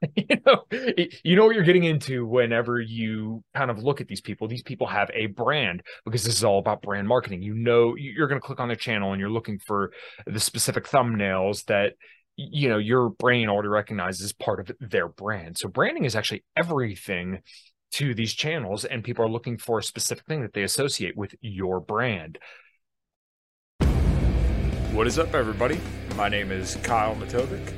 you know you know what you're getting into whenever you kind of look at these people. These people have a brand because this is all about brand marketing. You know you're going to click on their channel and you're looking for the specific thumbnails that you know your brain already recognizes as part of their brand. So branding is actually everything to these channels and people are looking for a specific thing that they associate with your brand. What is up everybody? My name is Kyle Matovcik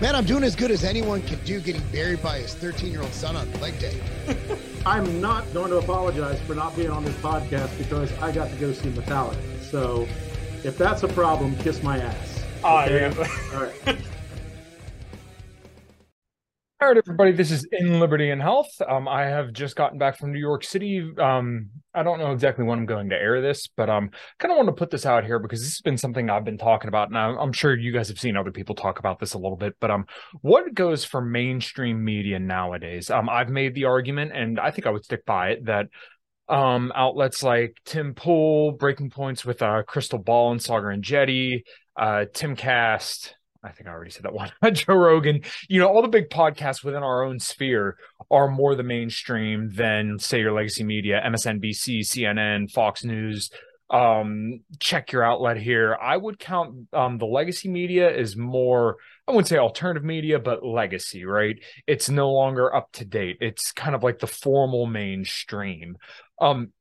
Man, I'm doing as good as anyone can do getting buried by his 13 year old son on leg day. I'm not going to apologize for not being on this podcast because I got to go see Metallica. So if that's a problem, kiss my ass. Oh, okay? Oh, yeah. All right. All right, everybody. This is in Liberty and Health. Um, I have just gotten back from New York City. Um, I don't know exactly when I'm going to air this, but um, kind of want to put this out here because this has been something I've been talking about, and I'm, sure you guys have seen other people talk about this a little bit. But um, what goes for mainstream media nowadays? Um, I've made the argument, and I think I would stick by it that um outlets like Tim Pool, Breaking Points with uh Krystal Ball and Saagar Enjeti, uh Timcast, I think I already said that one. Joe Rogan, you know, all the big podcasts within our own sphere are more the mainstream than, say, your legacy media, MSNBC, CNN, Fox News. Um, check your outlet here. I would count um, the legacy media is more, I wouldn't say alternative media, but legacy, right? It's no longer up to date. It's kind of like the formal mainstream. Um,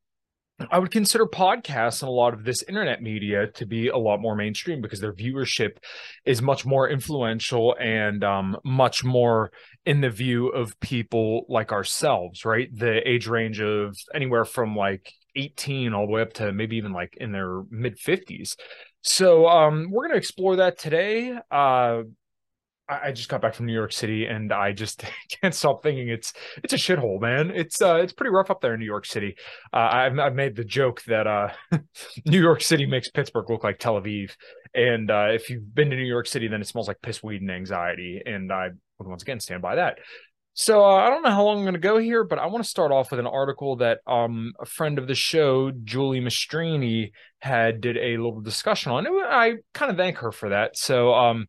I would consider podcasts and a lot of this internet media to be a lot more mainstream because their viewership is much more influential and um, much more in the view of people like ourselves, right? The age range of anywhere from like 18 all the way up to maybe even like in their mid 50s. So um, we're going to explore that today. Uh, I just got back from New York City and I just can't stop thinking it's it's a shithole, man. It's uh it's pretty rough up there in New York City. Uh, I've I've made the joke that uh New York City makes Pittsburgh look like Tel Aviv, and uh, if you've been to New York City, then it smells like piss, weed, and anxiety. And I would once again stand by that. So uh, I don't know how long I'm going to go here, but I want to start off with an article that um, a friend of the show, Julie Mastrine, had did a little discussion on. I kind of thank her for that. So um,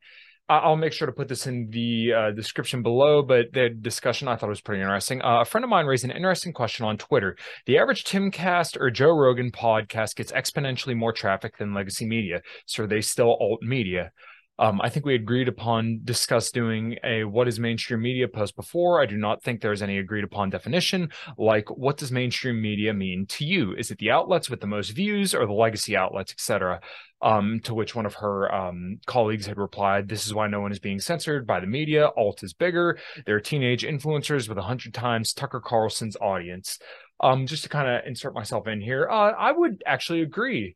I'll make sure to put this in the uh, description below, but the discussion I thought was pretty interesting. Uh, a friend of mine raised an interesting question on Twitter. The average Timcast or Joe Rogan podcast gets exponentially more traffic than legacy media. So are they still alt media? Um, I think we agreed upon discuss doing a what is mainstream media post before. I do not think there's any agreed upon definition. Like, what does mainstream media mean to you? Is it the outlets with the most views or the legacy outlets, etc.? Um, to which one of her um, colleagues had replied, This is why no one is being censored by the media. Alt is bigger. They're teenage influencers with 100 times Tucker Carlson's audience. Um, just to kind of insert myself in here, uh, I would actually agree.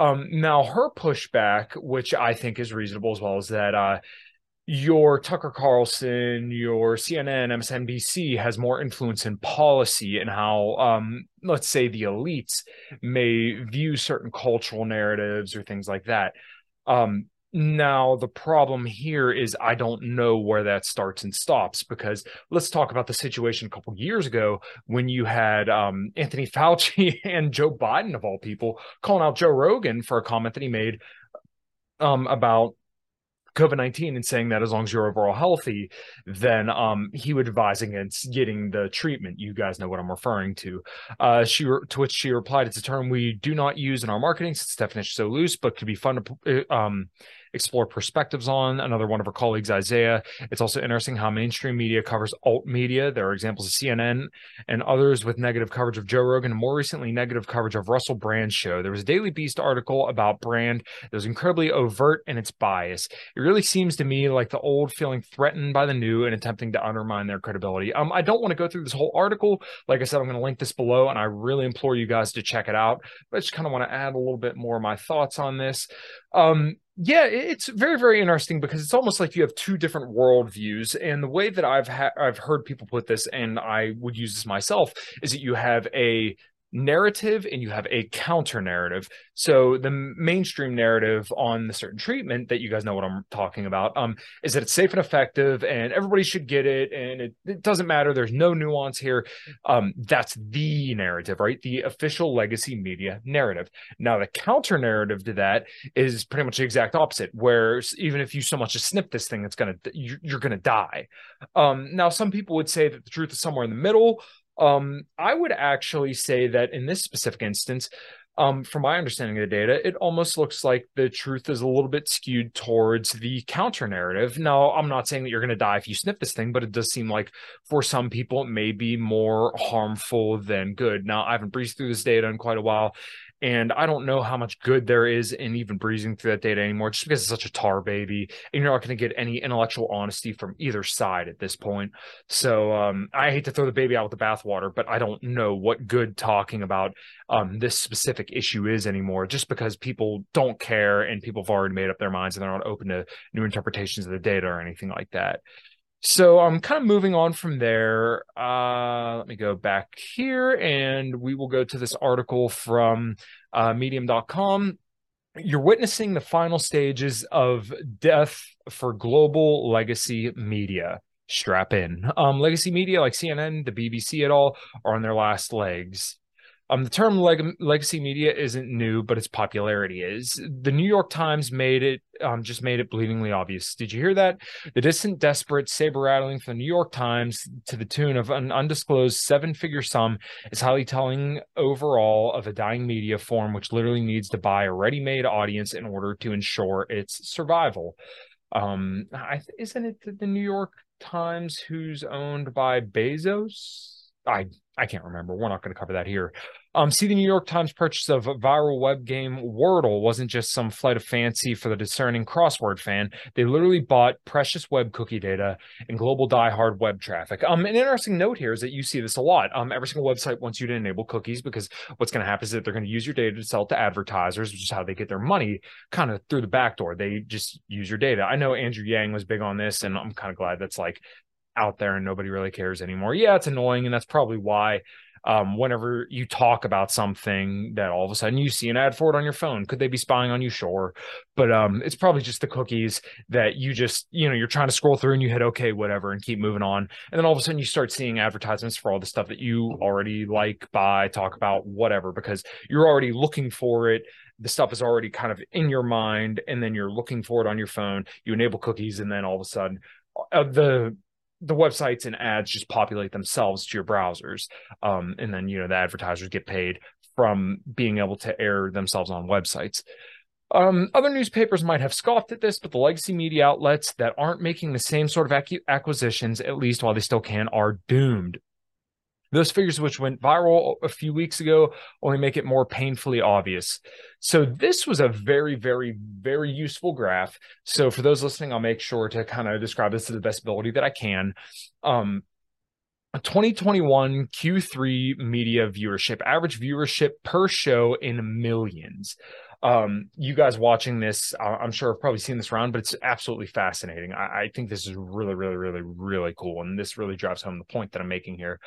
Um, now, her pushback, which I think is reasonable as well, is that uh, your Tucker Carlson, your CNN, MSNBC has more influence in policy and how, um, let's say, the elites may view certain cultural narratives or things like that. Um, now, the problem here is I don't know where that starts and stops because let's talk about the situation a couple years ago when you had um, Anthony Fauci and Joe Biden, of all people, calling out Joe Rogan for a comment that he made um, about COVID 19 and saying that as long as you're overall healthy, then um, he would advise against getting the treatment. You guys know what I'm referring to. Uh, she re- to which she replied, It's a term we do not use in our marketing since its definition is so loose, but could be fun to. Uh, um, explore perspectives on. Another one of her colleagues, Isaiah. It's also interesting how mainstream media covers alt media. There are examples of CNN and others with negative coverage of Joe Rogan, and more recently, negative coverage of Russell Brand's show. There was a Daily Beast article about Brand that was incredibly overt in its bias. It really seems to me like the old feeling threatened by the new and attempting to undermine their credibility. Um, I don't want to go through this whole article. Like I said, I'm going to link this below, and I really implore you guys to check it out. But I just kind of want to add a little bit more of my thoughts on this. Um, yeah, it's very very interesting because it's almost like you have two different worldviews, and the way that I've ha- I've heard people put this, and I would use this myself, is that you have a narrative and you have a counter narrative. So the mainstream narrative on the certain treatment that you guys know what I'm talking about um, is that it's safe and effective and everybody should get it and it, it doesn't matter. There's no nuance here. Um, that's the narrative, right? The official legacy media narrative. Now the counter narrative to that is pretty much the exact opposite, where even if you so much as snip this thing, it's gonna you're, gonna die. Um, now some people would say that the truth is somewhere in the middle. Um, I would actually say that in this specific instance, um, from my understanding of the data, it almost looks like the truth is a little bit skewed towards the counter narrative. Now, I'm not saying that you're going to die if you sniff this thing, but it does seem like for some people, it may be more harmful than good. Now, I haven't breezed through this data in quite a while, and I don't know how much good there is in even breezing through that data anymore, just because it's such a tar baby. And you're not going to get any intellectual honesty from either side at this point. So um, I hate to throw the baby out with the bathwater, but I don't know what good talking about um, this specific issue is anymore, just because people don't care and people have already made up their minds and they're not open to new interpretations of the data or anything like that. So I'm kind of moving on from there. Uh, let me go back here and we will go to this article from uh, medium.com. You're witnessing the final stages of death for global legacy media. Strap in. Um, legacy media like CNN, the BBC, at all are on their last legs. Um, the term leg- legacy media isn't new, but its popularity is. The New York Times made it, um, just made it bleedingly obvious. Did you hear that? The distant, desperate saber rattling from the New York Times to the tune of an undisclosed seven figure sum is highly telling overall of a dying media form which literally needs to buy a ready made audience in order to ensure its survival. Um, I, isn't it the New York Times who's owned by Bezos? I I can't remember. We're not going to cover that here. Um, see, the New York Times purchase of viral web game Wordle wasn't just some flight of fancy for the discerning crossword fan. They literally bought precious web cookie data and global diehard web traffic. Um, an interesting note here is that you see this a lot. Um, every single website wants you to enable cookies because what's going to happen is that they're going to use your data to sell to advertisers, which is how they get their money kind of through the back door. They just use your data. I know Andrew Yang was big on this, and I'm kind of glad that's like out there and nobody really cares anymore. Yeah, it's annoying, and that's probably why um, whenever you talk about something that all of a sudden you see an ad for it on your phone. Could they be spying on you? Sure. But um, it's probably just the cookies that you just, you know, you're trying to scroll through and you hit okay, whatever, and keep moving on. And then all of a sudden you start seeing advertisements for all the stuff that you already like, buy, talk about, whatever, because you're already looking for it the stuff is already kind of in your mind and then you're looking for it on your phone you enable cookies and then all of a sudden uh, the the websites and ads just populate themselves to your browsers um, and then you know the advertisers get paid from being able to air themselves on websites um, other newspapers might have scoffed at this, but the legacy media outlets that aren't making the same sort of ac- acquisitions, at least while they still can, are doomed. Those figures, which went viral a few weeks ago, only make it more painfully obvious. So, this was a very, very, very useful graph. So, for those listening, I'll make sure to kind of describe this to the best ability that I can. Um, 2021 Q3 media viewership, average viewership per show in millions. Um, you guys watching this, I'm sure have probably seen this round, but it's absolutely fascinating. I, I think this is really, really, really, really cool. And this really drives home the point that I'm making here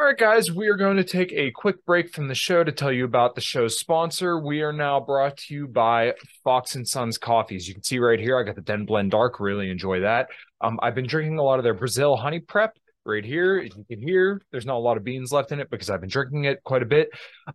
All right, guys, we are going to take a quick break from the show to tell you about the show's sponsor. We are now brought to you by Fox and Sons Coffees. You can see right here, I got the Den Blend Dark. Really enjoy that. Um, I've been drinking a lot of their Brazil Honey Prep right here. As you can hear, there's not a lot of beans left in it because I've been drinking it quite a bit.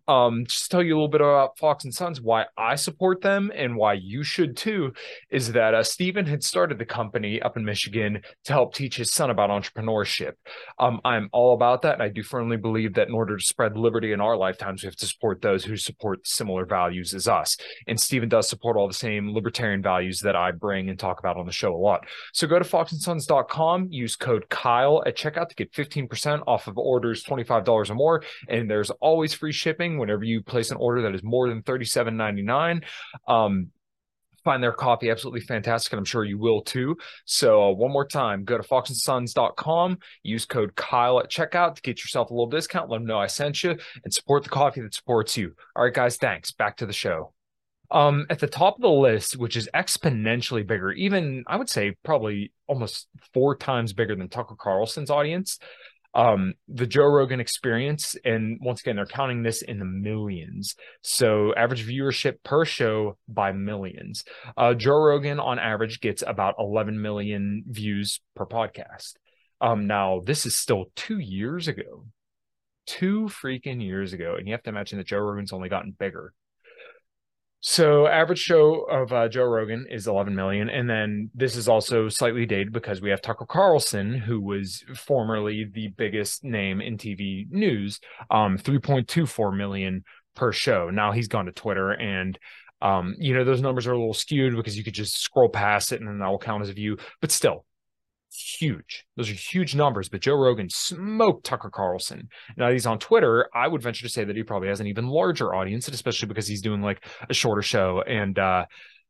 Um, just tell you a little bit about Fox and Sons, why I support them and why you should too, is that uh, Stephen had started the company up in Michigan to help teach his son about entrepreneurship. Um, I'm all about that. And I do firmly believe that in order to spread liberty in our lifetimes, we have to support those who support similar values as us. And Stephen does support all the same libertarian values that I bring and talk about on the show a lot. So go to foxandsons.com, use code Kyle at checkout to get 15% off of orders $25 or more. And there's always free shipping whenever you place an order that is more than $37.99. Um, find their coffee absolutely fantastic and i'm sure you will too. So uh, one more time go to foxandsons.com use code kyle at checkout to get yourself a little discount. Let them know i sent you and support the coffee that supports you. All right guys thanks. Back to the show um, at the top of the list, which is exponentially bigger, even I would say probably almost four times bigger than Tucker Carlson's audience, um, the Joe Rogan experience. And once again, they're counting this in the millions. So average viewership per show by millions. Uh, Joe Rogan on average gets about 11 million views per podcast. Um, now, this is still two years ago, two freaking years ago. And you have to imagine that Joe Rogan's only gotten bigger. So average show of uh, Joe Rogan is 11 million, and then this is also slightly dated because we have Tucker Carlson, who was formerly the biggest name in TV news, um, 3.24 million per show. Now he's gone to Twitter, and um, you know those numbers are a little skewed because you could just scroll past it, and then that will count as a view. But still, huge. Those are huge numbers, but Joe Rogan smoked Tucker Carlson. Now he's on Twitter. I would venture to say that he probably has an even larger audience, especially because he's doing like a shorter show. And uh,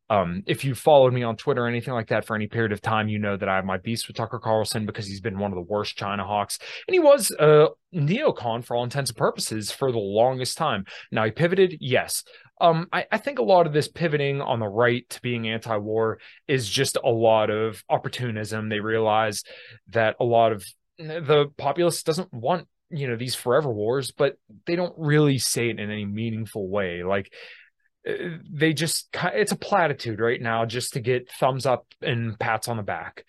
um, if you followed me on Twitter or anything like that for any period of time, you know that I have my beast with Tucker Carlson because he's been one of the worst China hawks. And he was a neocon for all intents and purposes for the longest time. Now he pivoted, yes. Um, I, I, think a lot of this pivoting on the right to being anti-war is just a lot of opportunism. They realize that a lot of the populace doesn't want you know these forever wars, but they don't really say it in any meaningful way. Like they just it's a platitude right now just to get thumbs up and pats on the back.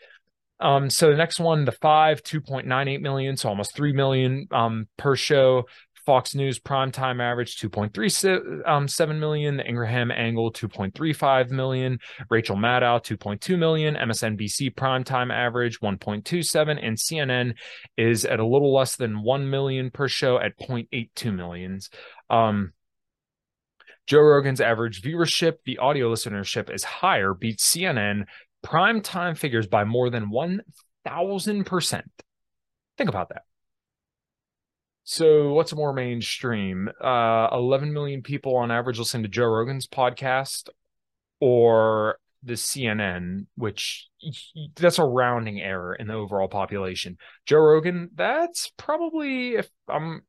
Um, so the next one, the five, 2.98 million, so almost 3 million um, per show. Fox News primetime average 2.37 um, million, the Ingraham Angle 2.35 million, Rachel Maddow 2.2 million, MSNBC primetime average 1.27, and CNN is at a little less than 1 million per show at 0.82 millions. Um, Joe Rogan's average viewership, the audio listenership is higher, beats CNN primetime figures by more than 1,000%. Think about that. So, what's more mainstream? Uh, 11 million people on average listen to Joe Rogan's podcast or the CNN, which that's a rounding error in the overall population. Joe Rogan, that's probably, if I'm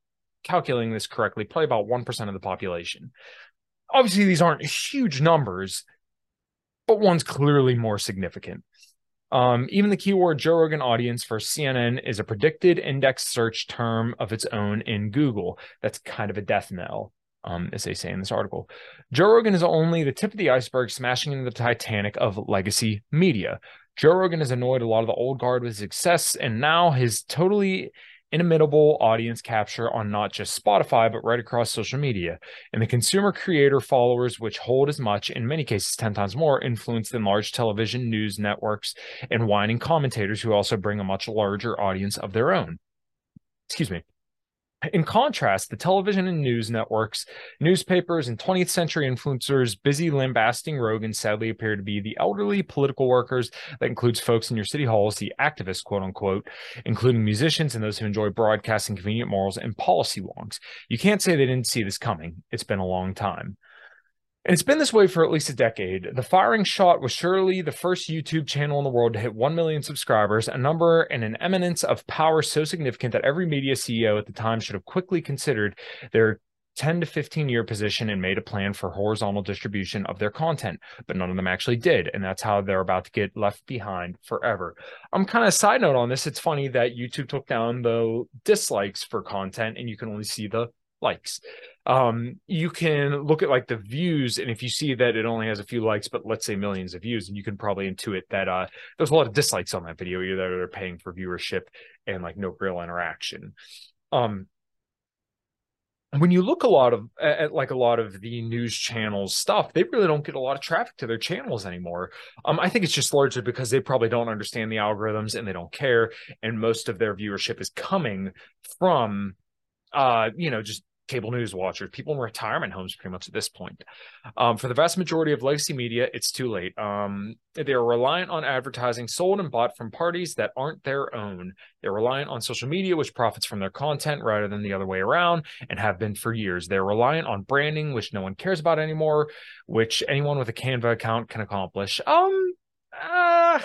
calculating this correctly, probably about 1% of the population. Obviously, these aren't huge numbers, but one's clearly more significant. Um, even the keyword Joe Rogan audience for CNN is a predicted index search term of its own in Google. That's kind of a death knell, um, as they say in this article. Joe Rogan is only the tip of the iceberg smashing into the Titanic of legacy media. Joe Rogan has annoyed a lot of the old guard with success, and now his totally inimitable audience capture on not just Spotify, but right across social media. And the consumer creator followers, which hold as much, in many cases 10 times more, influence than large television news networks and whining commentators who also bring a much larger audience of their own. Excuse me. In contrast, the television and news networks, newspapers, and 20th century influencers busy lambasting Rogan sadly appear to be the elderly political workers that includes folks in your city halls, the activists, quote unquote, including musicians and those who enjoy broadcasting convenient morals and policy wonks. You can't say they didn't see this coming. It's been a long time. And it's been this way for at least a decade. The Firing Shot was surely the first YouTube channel in the world to hit 1 million subscribers, a number and an eminence of power so significant that every media CEO at the time should have quickly considered their 10 to 15 year position and made a plan for horizontal distribution of their content, but none of them actually did. And that's how they're about to get left behind forever. I'm kind of side note on this. It's funny that YouTube took down the dislikes for content and you can only see the likes. Um, you can look at like the views, and if you see that it only has a few likes, but let's say millions of views, and you can probably intuit that uh, there's a lot of dislikes on that video, either they're paying for viewership and like no real interaction. Um, when you look a lot of at like a lot of the news channels stuff they really don't get a lot of traffic to their channels anymore um, i think it's just largely because they probably don't understand the algorithms and they don't care and most of their viewership is coming from uh you know just cable news watchers, people in retirement homes, pretty much at this point. Um, for the vast majority of legacy media, it's too late. Um, they are reliant on advertising sold and bought from parties that aren't their own. They're reliant on social media, which profits from their content rather than the other way around, and have been for years. They're reliant on branding, which no one cares about anymore, which anyone with a Canva account can accomplish. Um, uh,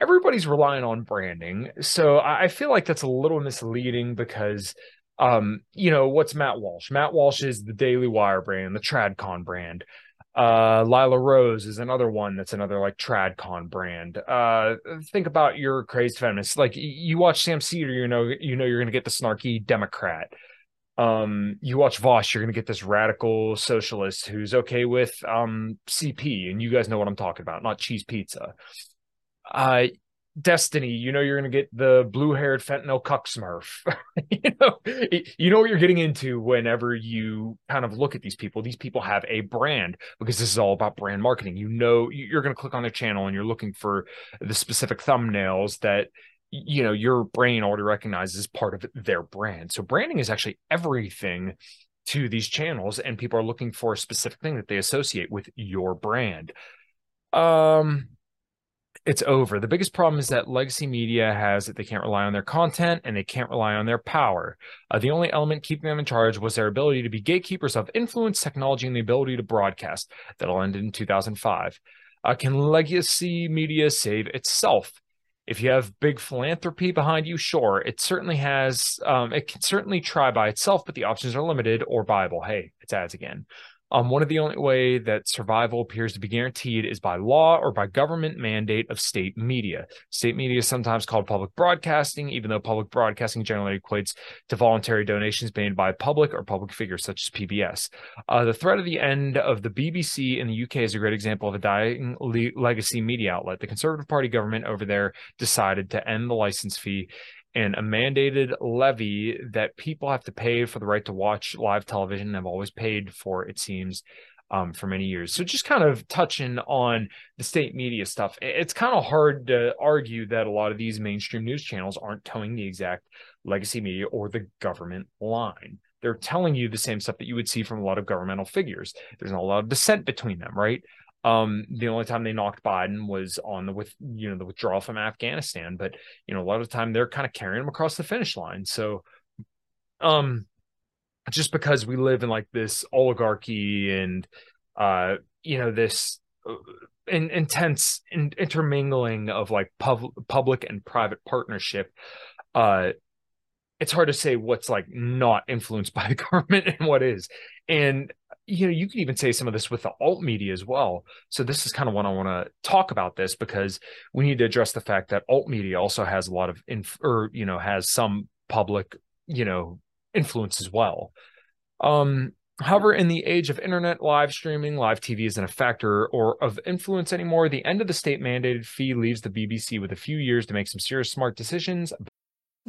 everybody's relying on branding. So I feel like that's a little misleading because um, you know, what's Matt Walsh? Matt Walsh is the Daily Wire brand, the Tradcon brand. Uh, Lila Rose is another one that's another like Tradcon brand. Uh, think about your crazed feminist. Like you watch Sam Seder, you know, you know you're gonna get the snarky Democrat. Um, you watch Vaush, you're gonna get this radical socialist who's okay with um CP, and you guys know what I'm talking about, not cheese pizza. Uh, Destiny, you know you're going to get the blue-haired fentanyl cuck smurf. you know, you know what you're getting into whenever you kind of look at these people. These people have a brand because this is all about brand marketing. You know, you're going to click on their channel and you're looking for the specific thumbnails that you know your brain already recognizes part of their brand. So branding is actually everything to these channels, and people are looking for a specific thing that they associate with your brand. Um it's over. The biggest problem is that legacy media has that they can't rely on their content and they can't rely on their power. Uh, the only element keeping them in charge was their ability to be gatekeepers of influence, technology, and the ability to broadcast. That'll end in 2005. Uh, can legacy media save itself? If you have big philanthropy behind you, sure, it certainly has. Um, it can certainly try by itself, but the options are limited or viable. Hey, it's ads again. Um, one of the only way that survival appears to be guaranteed is by law or by government mandate of state media. State media is sometimes called public broadcasting, even though public broadcasting generally equates to voluntary donations made by public or public figures such as PBS. Uh, the threat of the end of the BBC in the UK is a great example of a dying le- legacy media outlet. The Conservative Party government over there decided to end the license fee and a mandated levy that people have to pay for the right to watch live television and have always paid for, it seems, um, for many years. So just kind of touching on the state media stuff, it's kind of hard to argue that a lot of these mainstream news channels aren't towing the exact legacy media or the government line. They're telling you the same stuff that you would see from a lot of governmental figures. There's not a lot of dissent between them, right? Um, the only time they knocked Biden was on the with you know the withdrawal from Afghanistan, but you know a lot of the time they're kind of carrying them across the finish line. So, um, just because we live in like this oligarchy and uh, you know this uh, in, intense in, intermingling of like pub- public and private partnership, uh, it's hard to say what's like not influenced by the government and what is. And you know, you could even say some of this with the alt media as well. So this is kind of what I want to talk about this because we need to address the fact that alt media also has a lot of inf- or you know has some public you know influence as well. Um, however, in the age of internet live streaming, live TV isn't a factor or of influence anymore. The end of the state mandated fee leaves the BBC with a few years to make some serious smart decisions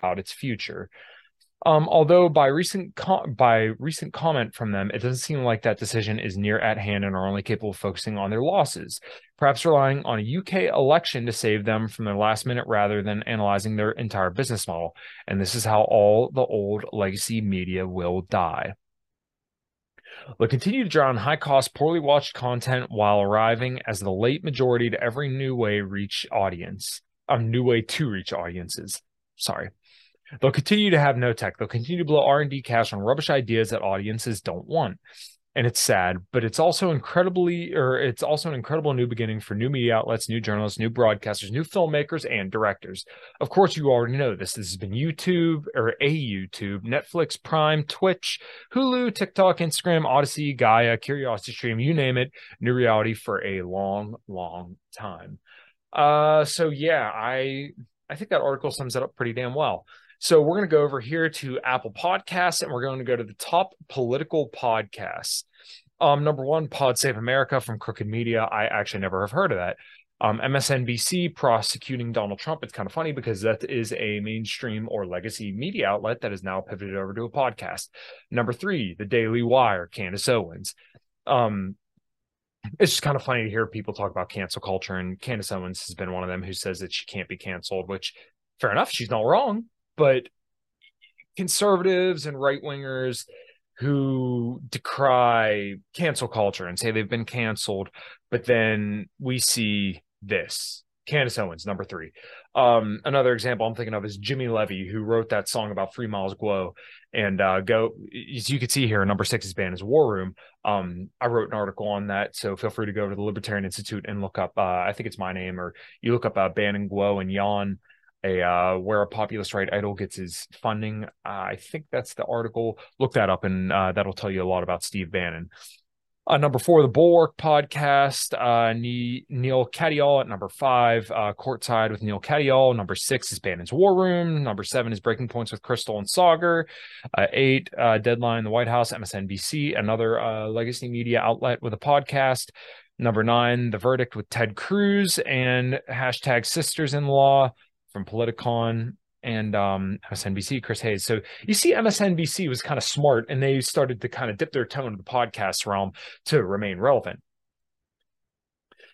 About its future. Um, although by recent com- by recent comment from them, it doesn't seem like that decision is near at hand and are only capable of focusing on their losses, perhaps relying on a UK election to save them from their last minute rather than analyzing their entire business model. And this is how all the old legacy media will die. They'll continue to draw on high cost, poorly watched content while arriving as the late majority to every new way reach audience, a um, new way to reach audiences. Sorry. They'll continue to have no tech. They'll continue to blow R&D cash on rubbish ideas that audiences don't want. And it's sad, but it's also incredibly, or it's also an incredible new beginning for new media outlets, new journalists, new broadcasters, new filmmakers, and directors. Of course, you already know this. This has been YouTube or a YouTube, Netflix, Prime, Twitch, Hulu, TikTok, Instagram, Odysee, Gaia, Curiosity Stream, you name it, new reality for a long, long time. Uh, so yeah, I I think that article sums it up pretty damn well. So we're going to go over here to Apple Podcasts and we're going to go to the top political podcasts. Um, number one, Pod Save America from Crooked Media. I actually never have heard of that. Um, MSNBC prosecuting Donald Trump. It's kind of funny because that is a mainstream or legacy media outlet that is now pivoted over to a podcast. Number three, The Daily Wire, Candace Owens. Um, it's just kind of funny to hear people talk about cancel culture, and Candace Owens has been one of them who says that she can't be canceled, which fair enough, she's not wrong but conservatives and right wingers who decry cancel culture and say they've been canceled, but then we see this. Candace Owens, number three. Um, another example I'm thinking of is Jimmy Levy, who wrote that song about Three Miles Glow. And uh, go, as you can see here, number six's band is War Room. Um, I wrote an article on that, so feel free to go to the Libertarian Institute and look up. Uh, I think it's my name, or you look up uh, Bannon Glow and Yawn a uh, where a populist right idol gets his funding. Uh, I think that's the article. Look that up, and uh, that'll tell you a lot about Steve Bannon. Uh, number four, the Bulwark podcast. Uh, Neal Katyal at number five, uh, Courtside with Neal Katyal. Number six is Bannon's War Room. Number seven is Breaking Points with Krystal and Saagar. Uh, eight, Deadline, the White House, MSNBC, another legacy media outlet with a podcast. Number nine, The Verdict with Ted Cruz and hashtag Sisters in Law from Politicon and um, MSNBC, Chris Hayes. So you see, MSNBC was kind of smart and they started to kind of dip their toe into the podcast realm to remain relevant.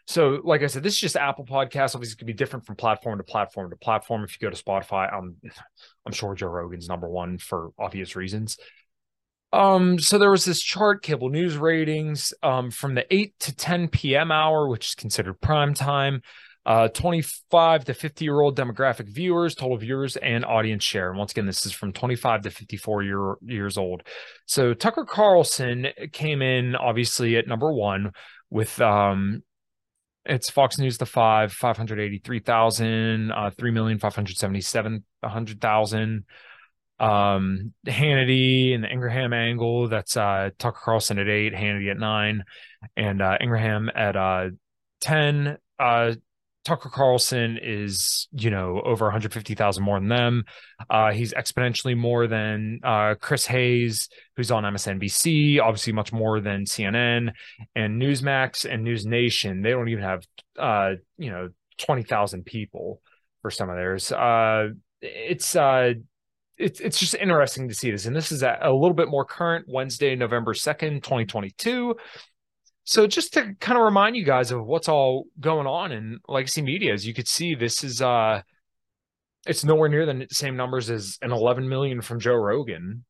So, like I said, this is just Apple Podcasts. Obviously, it could be different from platform to platform to platform. If you go to Spotify, I'm I'm sure Joe Rogan's number one for obvious reasons. Um, so there was this chart, cable news ratings, um, from the 8 to 10 p.m. hour, which is considered prime time uh, 25 to 50 year old demographic viewers, total viewers, and audience share. And once again, this is from 25 to 54 year, years old. So Tucker Carlson came in obviously at number one with um, it's Fox News the five, 583,000, uh, 3,577,000. Um, Hannity and the Ingraham angle, that's uh, Tucker Carlson at eight, Hannity at nine, and uh, Ingraham at uh, 10. Uh, Tucker Carlson is, you know, over 150,000 more than them. Uh, he's exponentially more than uh, Chris Hayes, who's on MSNBC, obviously much more than CNN and Newsmax and News Nation. They don't even have, uh, you know, 20,000 people for some of theirs. Uh, it's, uh, it's it's just interesting to see this, and this is a, a little bit more current. Wednesday, November second, twenty twenty two. So just to kind of remind you guys of what's all going on in legacy media, as you could see, this is uh it's nowhere near the same numbers as an 11 million from Joe Rogan.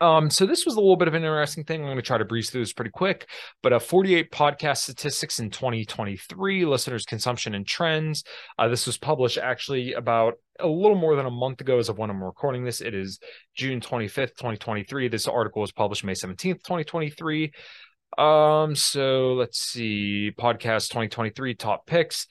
Um, so this was a little bit of an interesting thing. I'm going to try to breeze through this pretty quick, but uh, 48 podcast statistics in 2023, listeners' consumption and trends. Uh, this was published actually about a little more than a month ago as of when I'm recording this. It is June 25th, 2023. This article was published May 17th, 2023. Um, so let's see. Podcast 2023 top picks.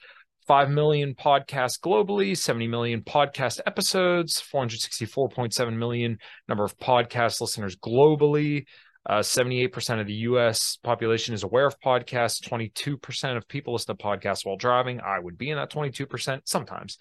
5 million podcasts globally, 70 million podcast episodes, 464.7 million number of podcast listeners globally. Uh, 78% of the US population is aware of podcasts. 22% of people listen to podcasts while driving. I would be in that 22% sometimes.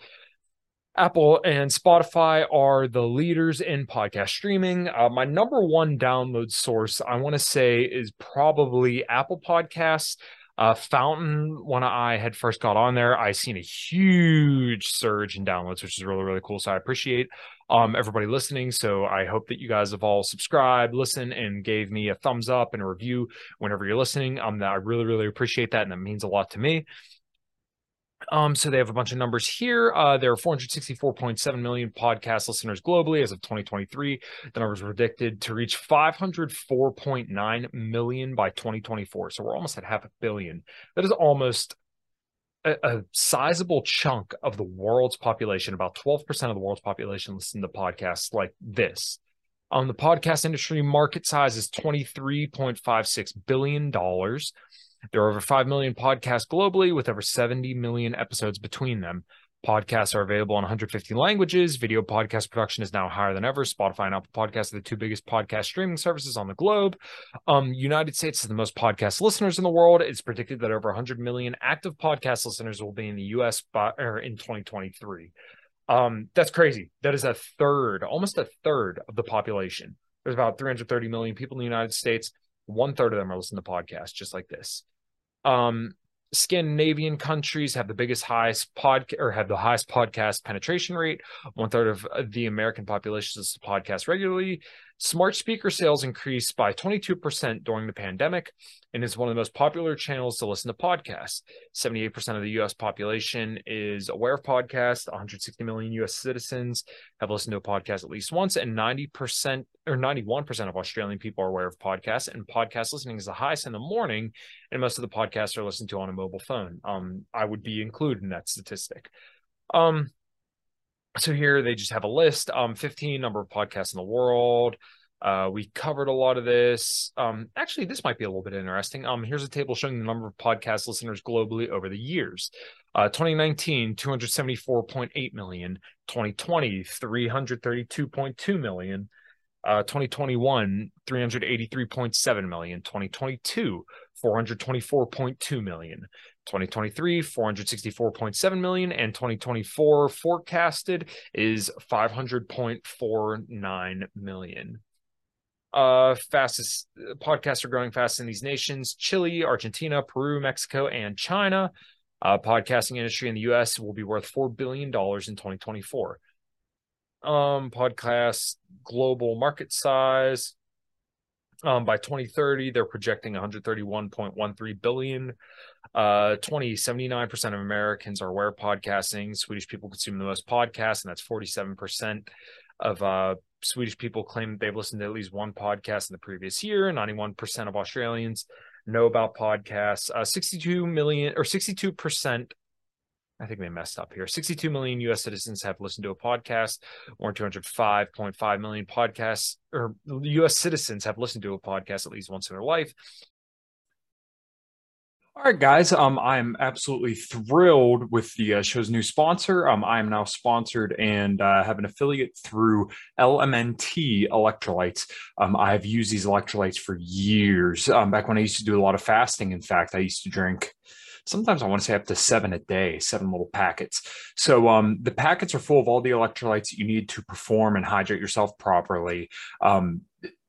Apple and Spotify are the leaders in podcast streaming. Uh, my number one download source, I want to say, is probably Apple Podcasts. Uh, Fountain, when I had first got on there, I seen a huge surge in downloads, which is really, really cool. So I appreciate um, everybody listening. So I hope that you guys have all subscribed, listened, and gave me a thumbs up and a review whenever you're listening. Um, I really, really appreciate that, and that means a lot to me. Um, so they have a bunch of numbers here. Uh, there are 464.7 million podcast listeners globally as of 2023. The numbers predicted to reach 504.9 million by 2024. So we're almost at half a billion. That is almost a, a sizable chunk of the world's population. About 12% of the world's population listen to podcasts like this. Um, the podcast industry market size is $23.56 billion. There are over 5 million podcasts globally with over 70 million episodes between them. Podcasts are available in 150 languages. Video podcast production is now higher than ever. Spotify and Apple Podcasts are the two biggest podcast streaming services on the globe. Um, United States is the most podcast listeners in the world. It's predicted that over 100 million active podcast listeners will be in the U.S. by, or in 2023. Um, that's crazy. That is a third, almost a third of the population. There's about 330 million people in the United States. One third of them are listening to podcasts just like this. Um, Scandinavian countries have the biggest highest pod or have the highest podcast penetration rate. One third of the American population listens to podcasts regularly. Smart speaker sales increased by 22% during the pandemic and is one of the most popular channels to listen to podcasts. 78% of the US population is aware of podcasts. 160 million US citizens have listened to a podcast at least once, and 90% or 91% of Australian people are aware of podcasts. And podcast listening is the highest in the morning, and most of the podcasts are listened to on a mobile phone. Um, I would be included in that statistic. Um, so here they just have a list um 15 number of podcasts in the world uh, we covered a lot of this. Um, actually, this might be a little bit interesting. Um, here's a table showing the number of podcast listeners globally over the years. Uh, 2019, 274.8 million. 2020, 332.2 million. Uh, 2021, 383.7 million. 2022, 424.2 million. 2023 464.7 million and 2024 forecasted is 500.49 million. Uh fastest uh, podcasts are growing fast in these nations. Chile argentina peru mexico and china. Uh podcasting industry in the us will be worth $4 billion in 2024 um podcast global market size um, by 2030, they're projecting 131.13 billion. Uh, 20, 79% of Americans are aware of podcasting. Swedish people consume the most podcasts, and that's 47% of uh, Swedish people claim they've listened to at least one podcast in the previous year. 91% of Australians know about podcasts. Uh, 62 million or 62% I think they messed up here. 62 million US citizens have listened to a podcast, or 205.5 million podcasts, or US citizens have listened to a podcast at least once in their life. All right, guys. Um, I'm absolutely thrilled with the uh, show's new sponsor. Um, I am now sponsored and uh, have an affiliate through LMNT electrolytes. Um, I've used these electrolytes for years. Um, back when I used to do a lot of fasting, in fact, I used to drink sometimes I want to say up to seven a day, seven little packets. So um, the packets are full of all the electrolytes you need to perform and hydrate yourself properly. Um,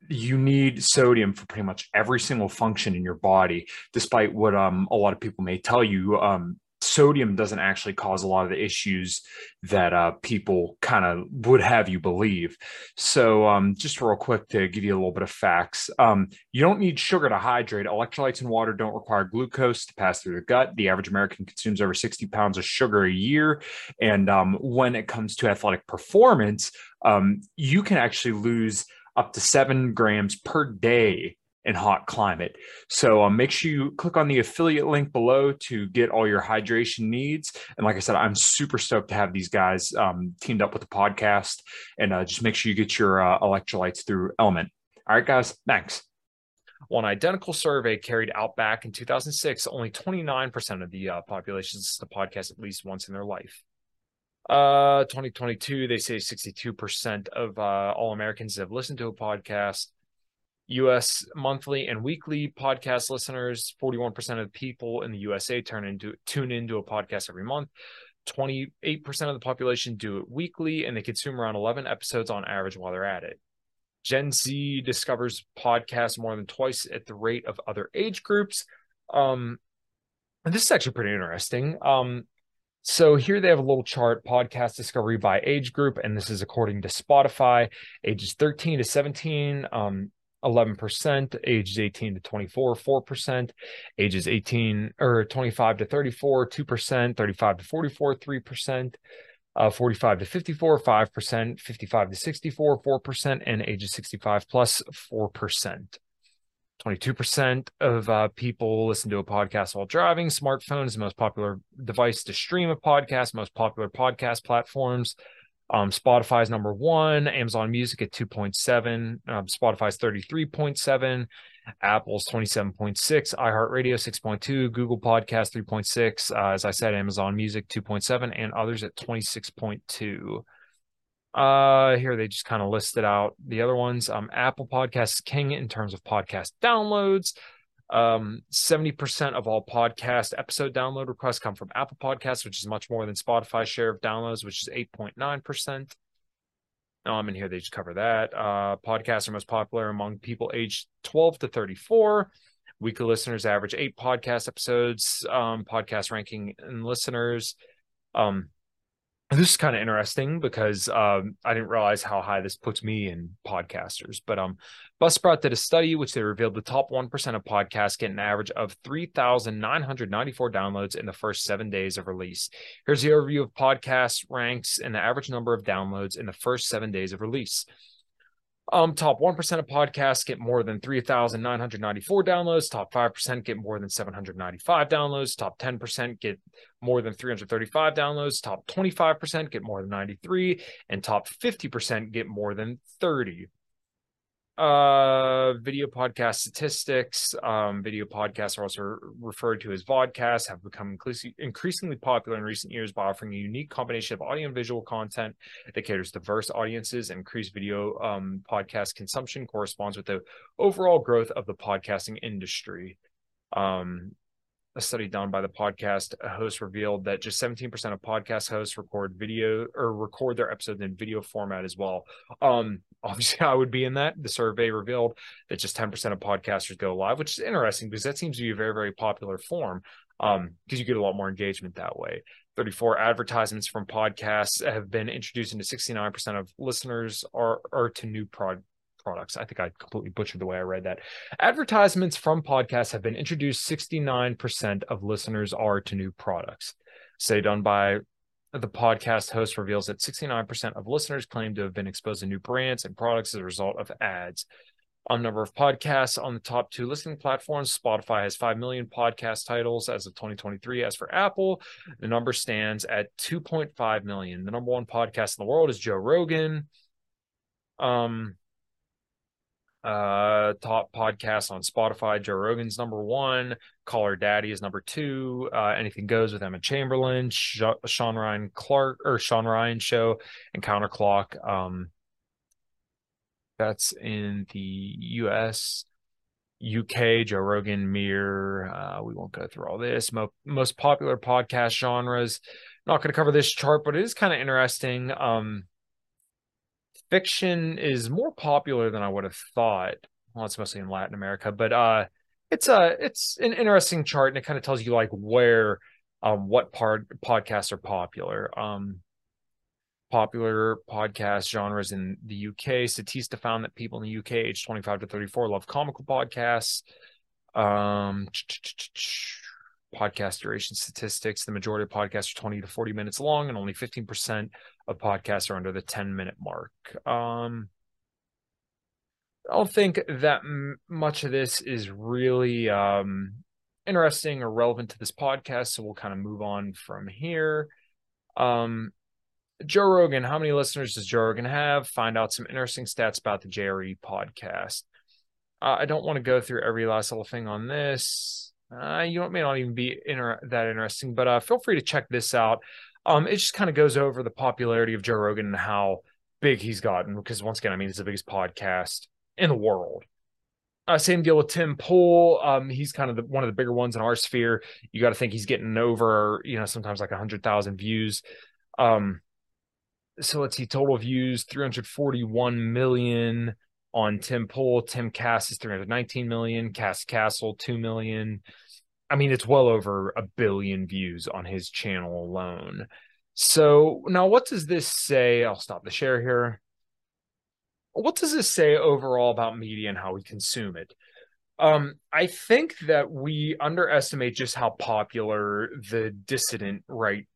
you need sodium for pretty much every single function in your body, despite what um, a lot of people may tell you. Um, sodium doesn't actually cause a lot of the issues that uh, people kind of would have you believe. So, um, just real quick to give you a little bit of facts, um, you don't need sugar to hydrate. Electrolytes and water don't require glucose to pass through the gut. The average American consumes over 60 pounds of sugar a year. And um, when it comes to athletic performance, um, you can actually lose up to seven grams per day in hot climate. So um, make sure you click on the affiliate link below to get all your hydration needs. And like I said, I'm super stoked to have these guys um, teamed up with the podcast. And uh, just make sure you get your uh, electrolytes through LMNT. All right, guys, thanks. One identical survey carried out back in 2006, only 29% of the uh, population listens to the podcast at least once in their life. Uh, 2022, they say 62% of uh, all Americans have listened to a podcast. US monthly and weekly podcast listeners, 41% of people in the USA turn into tune into a podcast every month. 28% of the population do it weekly, and they consume around 11 episodes on average while they're at it. Gen Z discovers podcasts more than twice at the rate of other age groups. Um, and this is actually pretty interesting. Um, so here they have a little chart podcast discovery by age group, and this is according to Spotify, ages 13 to 17, um, 11%, ages 18 to 24, 4%, ages 18 or 25 to 34, 2%, 35 to 44, 3%, uh, 45 to 54, 5%, 55 to 64, 4%, and ages 65 plus, 4%. 22% of uh, people listen to a podcast while driving. Smartphone is the most popular device to stream a podcast, most popular podcast platforms. Um, Spotify's number one, Amazon Music at 2.7, um, Spotify's 33.7, Apple's 27.6, iHeartRadio 6.2, Google Podcast 3.6, uh, as I said, Amazon Music 2.7, and others at 26.2. Uh, here they just kind of listed out the other ones. Um, Apple Podcasts king in terms of podcast downloads. Um, 70% of all podcast episode download requests come from Apple Podcasts, which is much more than Spotify's share of downloads, which is 8.9%. Oh, I'm in here, they just cover that. Uh, podcasts are most popular among people aged 12 to 34. Weekly listeners average eight podcast episodes. Um, podcast ranking and listeners. Um, this is kind of interesting because um, I didn't realize how high this puts me in podcasters. But um, Buzzsprout did a study which they revealed the top 1% of podcasts get an average of 3,994 downloads in the first seven days of release. Here's the overview of podcast ranks and the average number of downloads in the first seven days of release. Um, top 1% of podcasts get more than 3,994 downloads. Top 5% get more than 795 downloads. Top 10% get more than 335 downloads. Top 25% get more than 93. And top 50% get more than 30 uh video podcast statistics. Um video podcasts are also referred to as vodcasts have become increasingly popular in recent years by offering a unique combination of audio and visual content that caters diverse audiences. Increased video um podcast consumption corresponds with the overall growth of the podcasting industry. Um a study done by the podcast host revealed that just 17% of podcast hosts record video or record their episodes in video format as well. Um, obviously, I would be in that. The survey revealed that just 10% of podcasters go live, which is interesting because that seems to be a very, very popular form um, because you get a lot more engagement that way. 34 advertisements from podcasts have been introduced into 69% of listeners are, are to new prod, products. I think I completely butchered the way I read that. Advertisements from podcasts have been introduced 69% of listeners are to new products. Say done by the podcast host reveals that 69% of listeners claim to have been exposed to new brands and products as a result of ads. On number of podcasts on the top two listening platforms, Spotify has 5 million podcast titles as of 2023. As for Apple, the number stands at 2.5 million. The number one podcast in the world is Joe Rogan. Um, uh, top podcasts on Spotify. Joe Rogan's number one. Call Her Daddy is number two. Uh, Anything Goes with Emma Chamberlain. Sh- Sean Ryan Clark or Sean Ryan Show and Counterclock. Um, that's in the U.S. UK, Joe Rogan, Mir. Uh, we won't go through all this. Mo- most popular podcast genres. Not going to cover this chart, but it is kind of interesting. Um, fiction is more popular than I would have thought. Well, it's mostly in Latin America, but uh, it's a it's an interesting chart, and it kind of tells you like where um what part podcasts are popular. Um, popular podcast genres in the UK. Statista found that people in the UK aged 25 to 34 love comical podcasts. Um, podcast duration statistics. The majority of podcasts are 20 to 40 minutes long, and only 15% of podcasts are under the 10 minute mark. Um, I don't think that m- much of this is really um, interesting or relevant to this podcast, so we'll kind of move on from here. Um, Joe Rogan, how many listeners does Joe Rogan have? Find out some interesting stats about the JRE podcast. Uh, I don't want to go through every last little thing on this uh, you know, it may not even be inter- that interesting, but uh, feel free to check this out. Um, it just kind of goes over the popularity of Joe Rogan and how big he's gotten. Because once again, I mean, it's the biggest podcast in the world. Uh, same deal with Tim Pool. Um, he's kind of the, one of the bigger ones in our sphere. You got to think he's getting over, you know, sometimes like hundred thousand views. Um, so let's see, total views 341 million on Tim Pool. Timcast is 319 million. Cast Castle 2 million. I mean, it's well over a billion views on his channel alone. So now, what does this say? I'll stop the share here. What does this say overall about media and how we consume it? Um, I think that we underestimate just how popular the dissident right,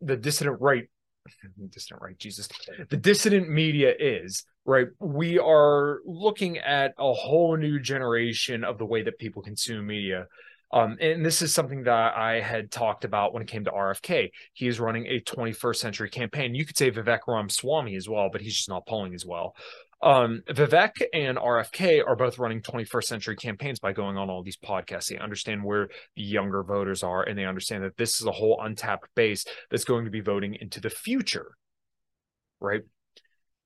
the dissident right dissident right jesus the dissident media is right we are looking at a whole new generation of the way that people consume media um, and this is something that I had talked about when it came to RFK. He is running a 21st century campaign. You could say Vivek Ramaswamy as well, but he's just not polling as well. Um, Vivek and RFK are both running 21st century campaigns by going on all these podcasts. They understand where the younger voters are, and they understand that this is a whole untapped base that's going to be voting into the future, right?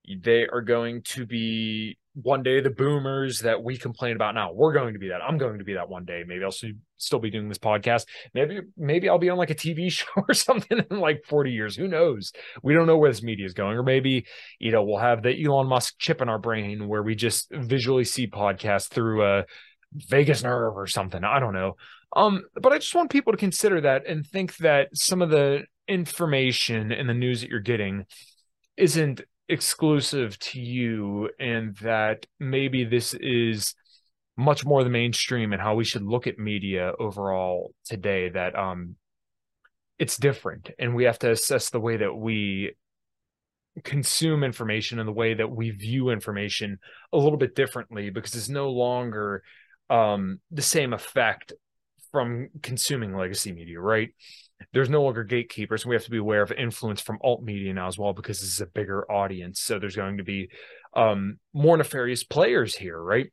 They are going to be one day the boomers that we complain about now we're going to be that. I'm going to be that one day. Maybe i'll still be doing this podcast. Maybe maybe i'll be on like a tv show or something in like 40 years. Who knows? We don't know where this media is going. Or maybe you know we'll have the elon musk chip in our brain where we just visually see podcasts through a vagus nerve or something. I don't know. Um but i just want people to consider that and think that some of the information and the news that you're getting isn't exclusive to you and that maybe this is much more the mainstream and how we should look at media overall today that um it's different and we have to assess the way that we consume information and the way that we view information a little bit differently because it's no longer um the same effect from consuming legacy media right there's no longer gatekeepers. We have to be aware of influence from alt media now as well because this is a bigger audience. So there's going to be um, more nefarious players here, right?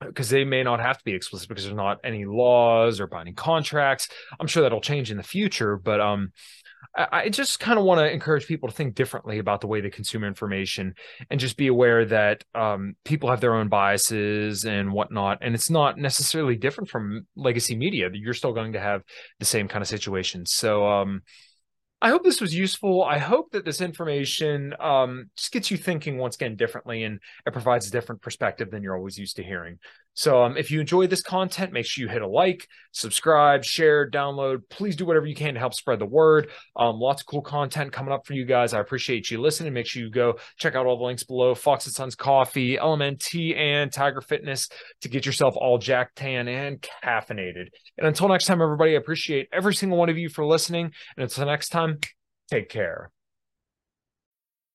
Because they may not have to be explicit because there's not any laws or binding contracts. I'm sure that'll change in the future, but um, I just kind of want to encourage people to think differently about the way they consume information and just be aware that um, people have their own biases and whatnot. And it's not necessarily different from legacy media. That you're still going to have the same kind of situation. So, um, I hope this was useful. I hope that this information um, just gets you thinking once again differently and it provides a different perspective than you're always used to hearing. So, um, if you enjoy this content, make sure you hit a like, subscribe, share, download. Please do whatever you can to help spread the word. Um, lots of cool content coming up for you guys. I appreciate you listening. Make sure you go check out all the links below Fox and Sons Coffee, Element LMNT, and Tiger Fitness to get yourself all jack tan and caffeinated. And until next time, everybody, I appreciate every single one of you for listening. And until next time, take care.